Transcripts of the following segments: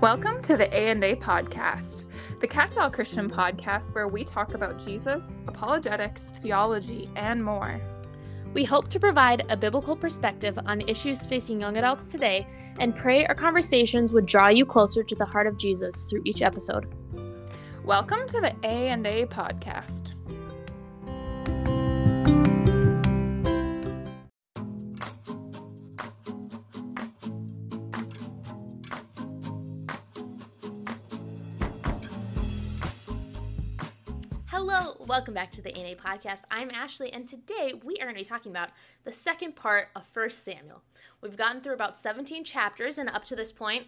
Welcome to the A&A podcast, the Catch-all Christian podcast where we talk about Jesus, apologetics, theology, and more. We hope to provide a biblical perspective on issues facing young adults today and pray our conversations would draw you closer to the heart of Jesus through each episode. Welcome to the A&A podcast. Hello, welcome back to the A&A podcast. I'm Ashley, and today we are going to be talking about the second part of First Samuel. We've gotten through about 17 chapters, and up to this point,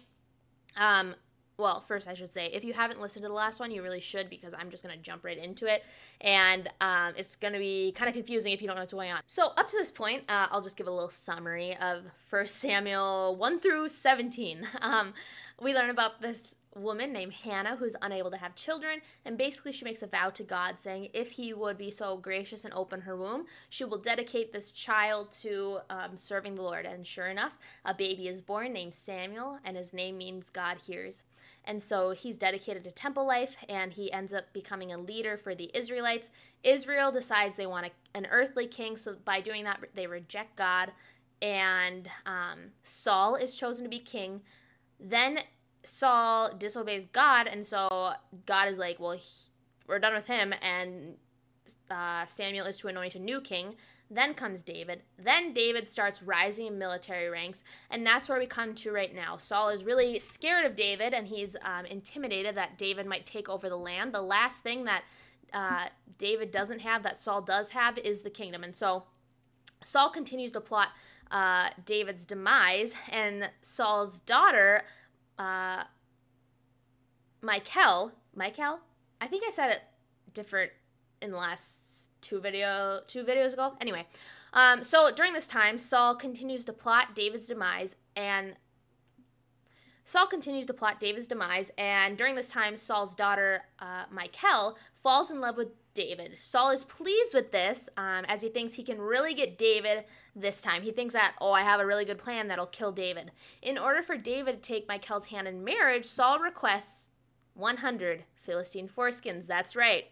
um, well, first I should say, if you haven't listened to the last one, you really should because I'm just going to jump right into it, and um, it's going to be kind of confusing if you don't know what's going on. So up to this point, uh, I'll just give a little summary of First Samuel 1 through 17. Um, we learn about this woman named Hannah who's unable to have children, and basically she makes a vow to God saying if he would be so gracious and open her womb, she will dedicate this child to um, serving the Lord. And sure enough, a baby is born named Samuel, and his name means God hears. And so he's dedicated to temple life and he ends up becoming a leader for the Israelites. Israel decides they want a, an earthly king, so by doing that, they reject God. And um, Saul is chosen to be king. Then Saul disobeys God, and so God is like, well, he, we're done with him, and uh, Samuel is to anoint a new king. Then comes David. Then David starts rising in military ranks, and that's where we come to right now. Saul is really scared of David, and he's um, intimidated that David might take over the land. The last thing that uh, David doesn't have that Saul does have is the kingdom, and so Saul continues to plot uh, David's demise, and Saul's daughter uh, Michael, Michael, I think I said it different in the last two video two videos ago. Anyway, um, so during this time, Saul continues to plot David's demise, and Saul continues to plot David's demise, and during this time, Saul's daughter, uh, Michal, falls in love with David. Saul is pleased with this um, as he thinks he can really get David this time. He thinks that, oh, I have a really good plan that'll kill David. In order for David to take Michal's hand in marriage, Saul requests 100 Philistine foreskins. That's right.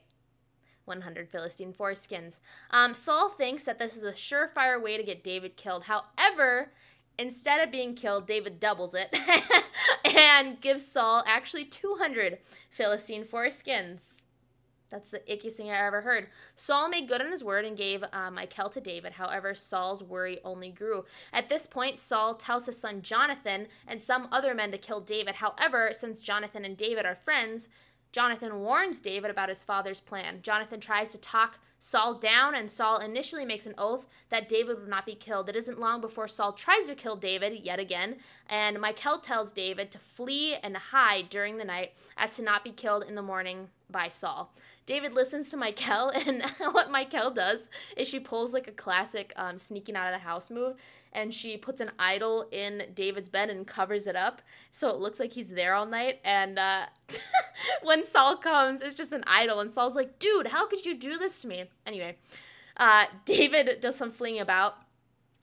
100 Philistine foreskins. Um, Saul thinks that this is a surefire way to get David killed. However, instead of being killed, David doubles it and gives Saul actually 200 Philistine foreskins. That's the ickiest thing I ever heard. Saul made good on his word and gave uh, Michal to David. However, Saul's worry only grew. At this point, Saul tells his son Jonathan and some other men to kill David. However, since Jonathan and David are friends, Jonathan warns David about his father's plan. Jonathan tries to talk Saul down, and Saul initially makes an oath that David would not be killed. It isn't long before Saul tries to kill David yet again, and Michal tells David to flee and hide during the night as to not be killed in the morning by Saul. David listens to Michal, and what Michal does is she pulls like a classic um, sneaking out of the house move, and she puts an idol in David's bed and covers it up so it looks like he's there all night. And uh, when Saul comes, it's just an idol, and Saul's like, "Dude, how could you do this to me?" Anyway, uh, David does some flinging about.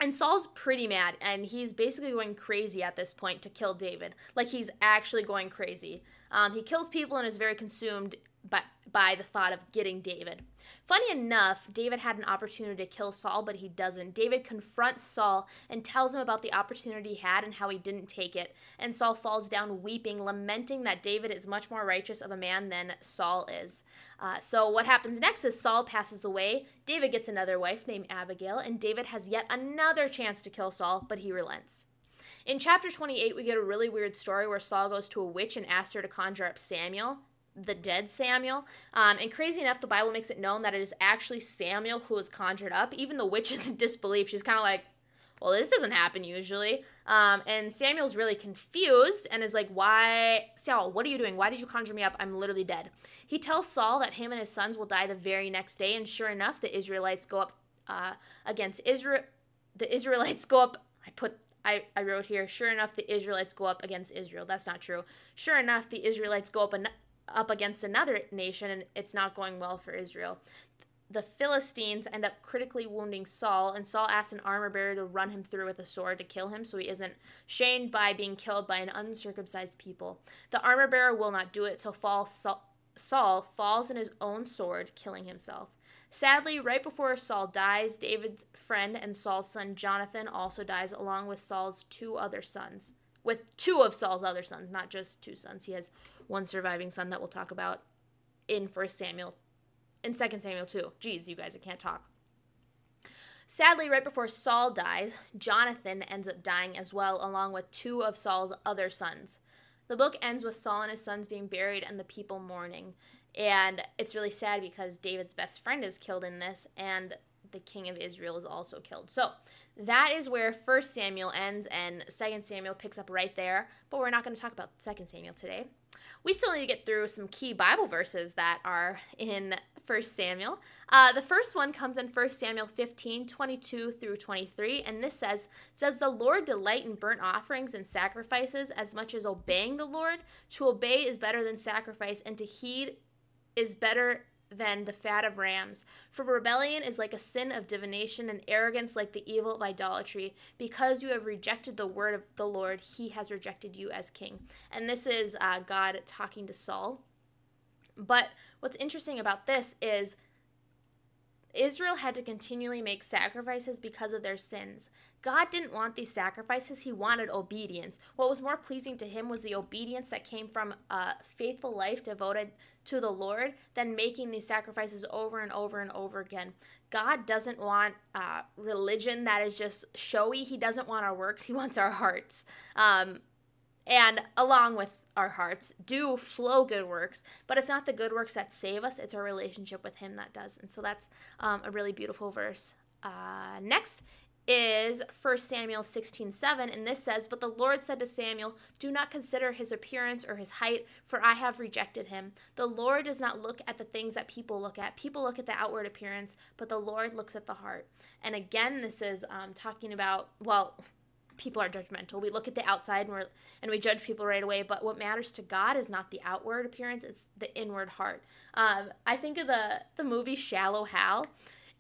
And Saul's pretty mad, and he's basically going crazy at this point to kill David. Like, he's actually going crazy. Um, he kills people and is very consumed by, by the thought of getting David. Funny enough, David had an opportunity to kill Saul, but he doesn't. David confronts Saul and tells him about the opportunity he had and how he didn't take it. And Saul falls down weeping, lamenting that David is much more righteous of a man than Saul is. Uh, so, what happens next is Saul passes away. David gets another wife named Abigail, and David has yet another chance to kill Saul, but he relents. In chapter 28, we get a really weird story where Saul goes to a witch and asks her to conjure up Samuel the dead Samuel. Um, and crazy enough, the Bible makes it known that it is actually Samuel who is conjured up. Even the witch is in disbelief. She's kind of like, well, this doesn't happen usually. Um, and Samuel's really confused and is like, why, Saul, what are you doing? Why did you conjure me up? I'm literally dead. He tells Saul that him and his sons will die the very next day. And sure enough, the Israelites go up uh, against Israel. The Israelites go up. I put I, I wrote here, sure enough, the Israelites go up against Israel. That's not true. Sure enough, the Israelites go up an- up against another nation and it's not going well for Israel. the Philistines end up critically wounding Saul, and Saul asks an armor bearer to run him through with a sword to kill him so he isn't shamed by being killed by an uncircumcised people. The armor bearer will not do it, so Saul falls in his own sword, killing himself. Sadly, right before Saul dies, David's friend and Saul's son Jonathan also dies, along with Saul's two other sons. With two of Saul's other sons, not just two sons. He has one surviving son that we'll talk about in First Samuel in 2 Samuel 2. Geez, you guys, I can't talk. Sadly, right before Saul dies, Jonathan ends up dying as well, along with two of Saul's other sons. The book ends with Saul and his sons being buried and the people mourning. And it's really sad because David's best friend is killed in this, and the king of Israel is also killed. So that is where First Samuel ends, and Second Samuel picks up right there. But we're not going to talk about Second Samuel today. We still need to get through some key Bible verses that are in First Samuel. Uh, the first one comes in First Samuel 15, 22 through 23, and this says, Does the Lord delight in burnt offerings and sacrifices as much as obeying the Lord? To obey is better than sacrifice, and to heed is better than the fat of rams. For rebellion is like a sin of divination, and arrogance like the evil of idolatry. Because you have rejected the word of the Lord, he has rejected you as king. And this is uh, God talking to Saul. But what's interesting about this is Israel had to continually make sacrifices because of their sins. God didn't want these sacrifices, He wanted obedience. What was more pleasing to Him was the obedience that came from a faithful life devoted to the Lord than making these sacrifices over and over and over again. God doesn't want uh, religion that is just showy, He doesn't want our works, He wants our hearts. Um, and along with our hearts do flow good works, but it's not the good works that save us, it's our relationship with Him that does. And so that's um, a really beautiful verse. Uh, next is 1 Samuel 16 7, and this says, But the Lord said to Samuel, Do not consider his appearance or his height, for I have rejected him. The Lord does not look at the things that people look at. People look at the outward appearance, but the Lord looks at the heart. And again, this is um, talking about, well, people are judgmental. We look at the outside and, we're, and we judge people right away, but what matters to God is not the outward appearance, it's the inward heart. Um, I think of the, the movie Shallow Hal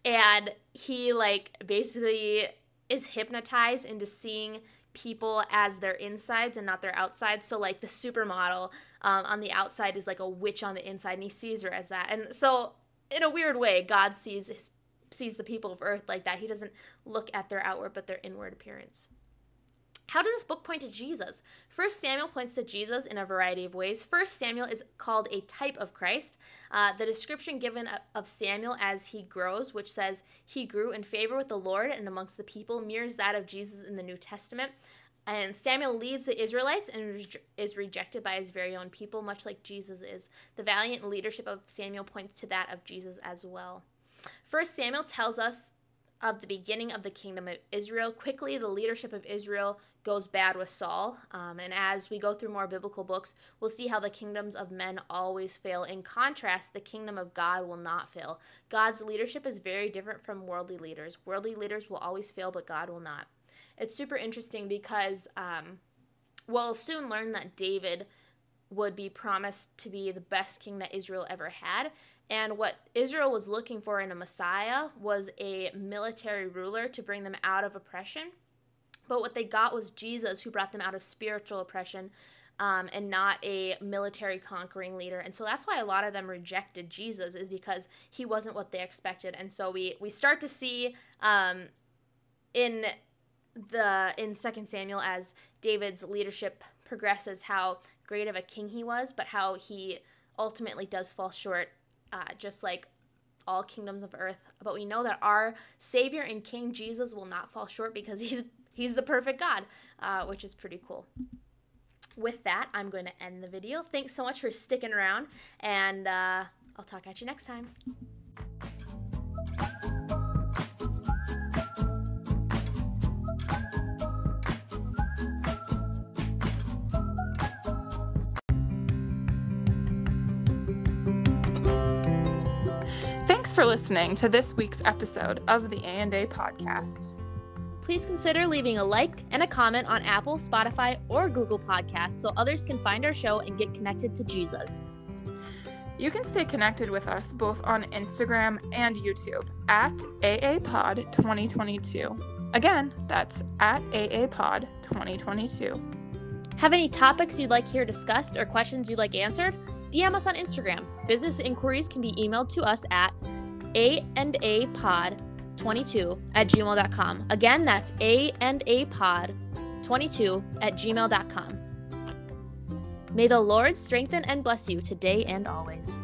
and he like basically is hypnotized into seeing people as their insides and not their outsides. So like the supermodel um, on the outside is like a witch on the inside, and he sees her as that. And so in a weird way, God sees his, sees the people of Earth like that. He doesn't look at their outward but their inward appearance. How does this book point to Jesus? First Samuel points to Jesus in a variety of ways. First Samuel is called a type of Christ. Uh, the description given of Samuel as he grows, which says he grew in favor with the Lord and amongst the people, mirrors that of Jesus in the New Testament. And Samuel leads the Israelites and is rejected by his very own people, much like Jesus is. The valiant leadership of Samuel points to that of Jesus as well. First Samuel tells us of the beginning of the kingdom of Israel. Quickly, the leadership of Israel goes bad with Saul. Um, and as we go through more biblical books, we'll see how the kingdoms of men always fail. In contrast, the kingdom of God will not fail. God's leadership is very different from worldly leaders. Worldly leaders will always fail, but God will not. It's super interesting because um, we'll soon learn that David would be promised to be the best king that Israel ever had. And what Israel was looking for in a Messiah was a military ruler to bring them out of oppression. But what they got was Jesus, who brought them out of spiritual oppression um, and not a military conquering leader. And so that's why a lot of them rejected Jesus, is because he wasn't what they expected. And so we, we start to see um, in the in Second Samuel as David's leadership progresses how great of a king he was, but how he ultimately does fall short uh, just like all kingdoms of earth. But we know that our Savior and King Jesus will not fall short because he's he's the perfect God, uh, which is pretty cool. With that, I'm going to end the video. Thanks so much for sticking around, and uh, I'll talk at you next time. For listening to this week's episode of the A&A podcast. Please consider leaving a like and a comment on Apple, Spotify, or Google Podcasts so others can find our show and get connected to Jesus. You can stay connected with us both on Instagram and YouTube at AAPod 2022. Again, that's at AAPod 2022. Have any topics you'd like here discussed or questions you'd like answered? DM us on Instagram. Business inquiries can be emailed to us at a and a pod 22 at gmail.com. Again, that's a and a pod 22 at gmail.com. May the Lord strengthen and bless you today and always.